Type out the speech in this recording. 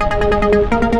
Gracias.